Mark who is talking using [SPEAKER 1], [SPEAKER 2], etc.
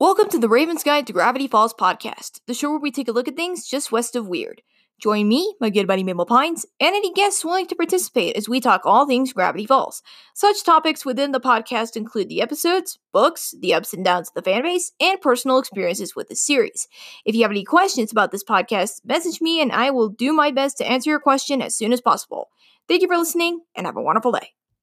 [SPEAKER 1] Welcome to the Raven's Guide to Gravity Falls podcast, the show where we take a look at things just west of weird. Join me, my good buddy Mabel Pines, and any guests willing to participate as we talk all things Gravity Falls. Such topics within the podcast include the episodes, books, the ups and downs of the fan base, and personal experiences with the series. If you have any questions about this podcast, message me and I will do my best to answer your question as soon as possible. Thank you for listening, and have a wonderful day.